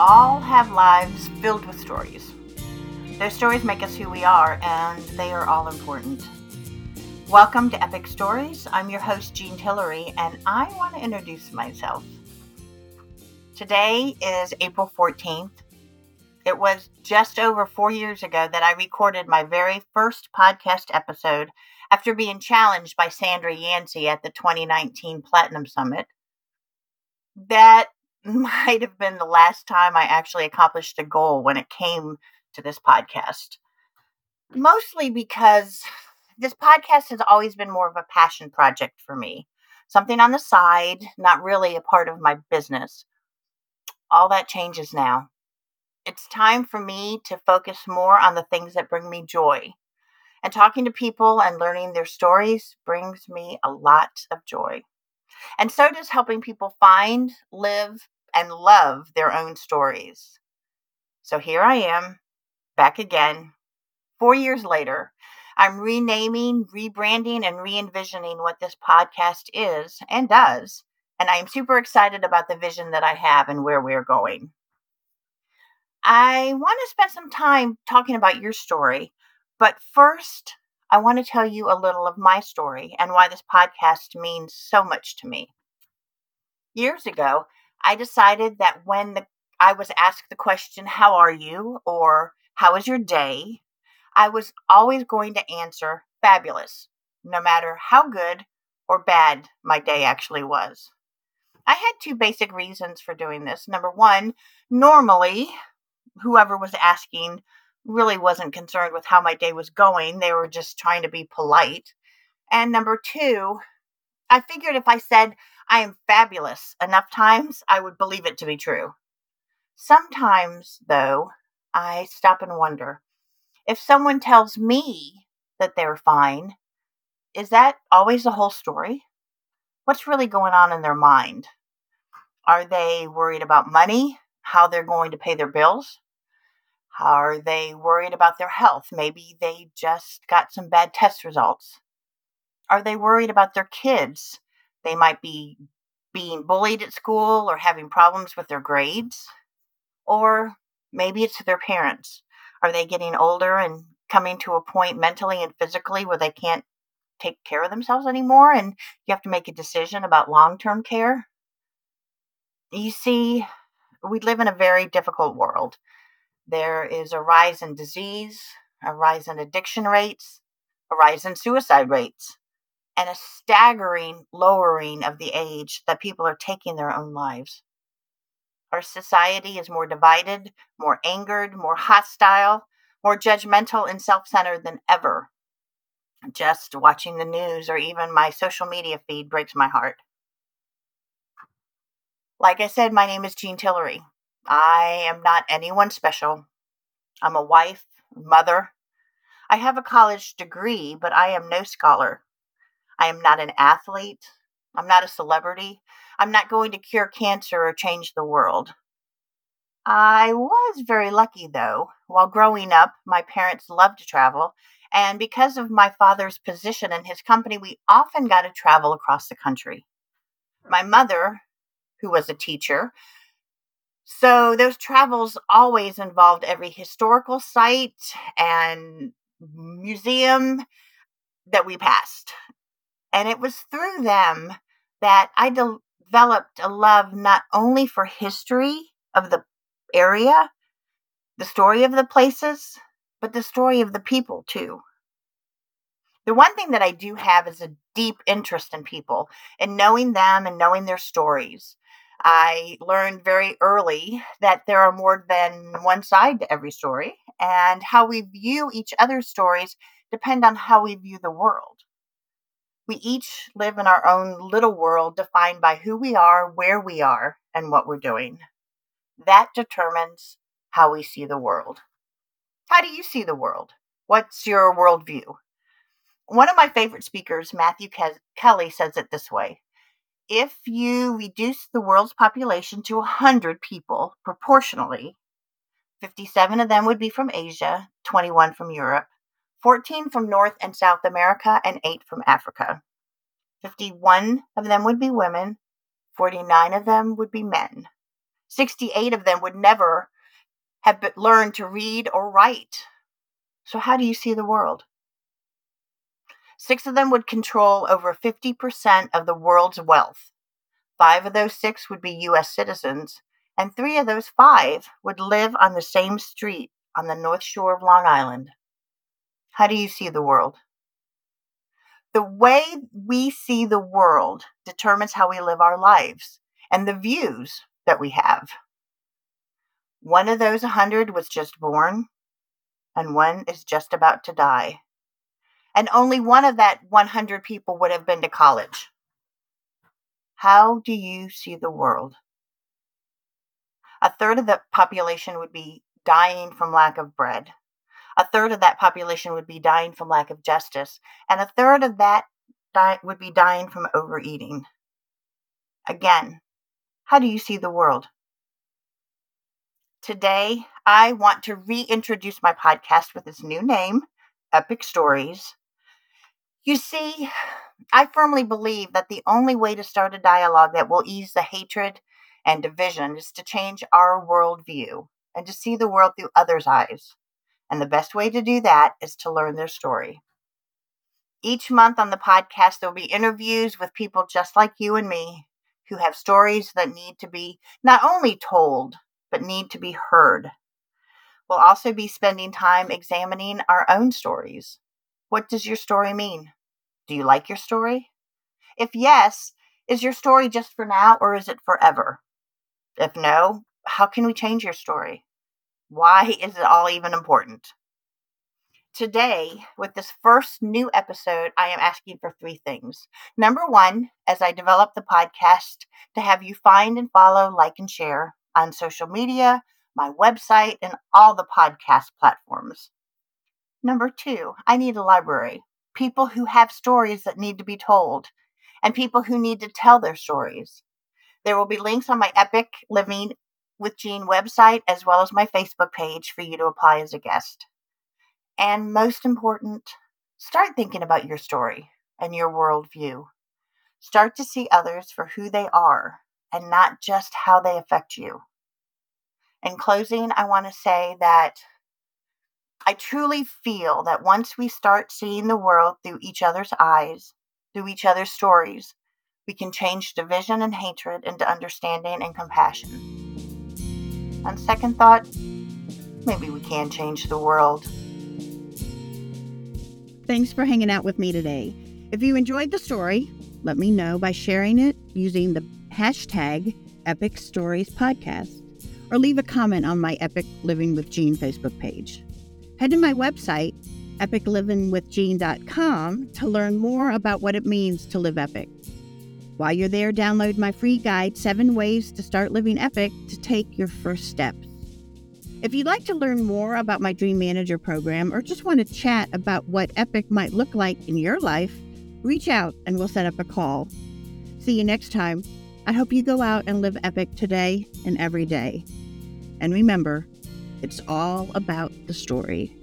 all have lives filled with stories. Those stories make us who we are, and they are all important. Welcome to Epic Stories. I'm your host, Jean Tillery, and I want to introduce myself. Today is April 14th. It was just over four years ago that I recorded my very first podcast episode after being challenged by Sandra Yancey at the 2019 Platinum Summit. That might have been the last time I actually accomplished a goal when it came to this podcast. Mostly because this podcast has always been more of a passion project for me. Something on the side, not really a part of my business. All that changes now. It's time for me to focus more on the things that bring me joy. And talking to people and learning their stories brings me a lot of joy. And so does helping people find, live, and love their own stories. So here I am, back again, four years later. I'm renaming, rebranding, and re envisioning what this podcast is and does. And I am super excited about the vision that I have and where we're going. I want to spend some time talking about your story, but first, I want to tell you a little of my story and why this podcast means so much to me. Years ago, I decided that when the, I was asked the question, How are you? or How was your day? I was always going to answer fabulous, no matter how good or bad my day actually was. I had two basic reasons for doing this. Number one, normally, whoever was asking really wasn't concerned with how my day was going, they were just trying to be polite. And number two, I figured if I said I am fabulous enough times, I would believe it to be true. Sometimes, though, I stop and wonder if someone tells me that they're fine, is that always the whole story? What's really going on in their mind? Are they worried about money, how they're going to pay their bills? Are they worried about their health? Maybe they just got some bad test results. Are they worried about their kids? They might be being bullied at school or having problems with their grades. Or maybe it's their parents. Are they getting older and coming to a point mentally and physically where they can't take care of themselves anymore and you have to make a decision about long term care? You see, we live in a very difficult world. There is a rise in disease, a rise in addiction rates, a rise in suicide rates and a staggering lowering of the age that people are taking their own lives. Our society is more divided, more angered, more hostile, more judgmental and self centered than ever. Just watching the news or even my social media feed breaks my heart. Like I said, my name is Jean Tillery. I am not anyone special. I'm a wife, mother. I have a college degree, but I am no scholar. I am not an athlete. I'm not a celebrity. I'm not going to cure cancer or change the world. I was very lucky, though. While growing up, my parents loved to travel, and because of my father's position in his company, we often got to travel across the country. My mother, who was a teacher, so those travels always involved every historical site and museum that we passed. And it was through them that I de- developed a love not only for history of the area, the story of the places, but the story of the people too. The one thing that I do have is a deep interest in people and knowing them and knowing their stories. I learned very early that there are more than one side to every story, and how we view each other's stories depend on how we view the world. We each live in our own little world defined by who we are, where we are, and what we're doing. That determines how we see the world. How do you see the world? What's your worldview? One of my favorite speakers, Matthew Ke- Kelly, says it this way If you reduce the world's population to 100 people proportionally, 57 of them would be from Asia, 21 from Europe, 14 from North and South America, and 8 from Africa. 51 of them would be women, 49 of them would be men. 68 of them would never have learned to read or write. So, how do you see the world? Six of them would control over 50% of the world's wealth. Five of those six would be U.S. citizens, and three of those five would live on the same street on the North Shore of Long Island. How do you see the world? The way we see the world determines how we live our lives and the views that we have. One of those 100 was just born, and one is just about to die. And only one of that 100 people would have been to college. How do you see the world? A third of the population would be dying from lack of bread. A third of that population would be dying from lack of justice, and a third of that di- would be dying from overeating. Again, how do you see the world? Today, I want to reintroduce my podcast with its new name, Epic Stories. You see, I firmly believe that the only way to start a dialogue that will ease the hatred and division is to change our worldview and to see the world through others' eyes. And the best way to do that is to learn their story. Each month on the podcast, there'll be interviews with people just like you and me who have stories that need to be not only told, but need to be heard. We'll also be spending time examining our own stories. What does your story mean? Do you like your story? If yes, is your story just for now or is it forever? If no, how can we change your story? Why is it all even important? Today, with this first new episode, I am asking for three things. Number one, as I develop the podcast, to have you find and follow, like, and share on social media, my website, and all the podcast platforms. Number two, I need a library. People who have stories that need to be told, and people who need to tell their stories. There will be links on my Epic Living with Jean website as well as my Facebook page for you to apply as a guest. And most important, start thinking about your story and your worldview. Start to see others for who they are and not just how they affect you. In closing, I want to say that I truly feel that once we start seeing the world through each other's eyes, through each other's stories, we can change division and hatred into understanding and compassion. On second thought, maybe we can change the world. Thanks for hanging out with me today. If you enjoyed the story, let me know by sharing it using the hashtag Epic Stories Podcast or leave a comment on my Epic Living with Jean Facebook page. Head to my website, epiclivingwithjean.com, to learn more about what it means to live epic. While you're there, download my free guide, Seven Ways to Start Living Epic, to take your first steps. If you'd like to learn more about my Dream Manager program or just want to chat about what Epic might look like in your life, reach out and we'll set up a call. See you next time. I hope you go out and live epic today and every day. And remember, it's all about the story.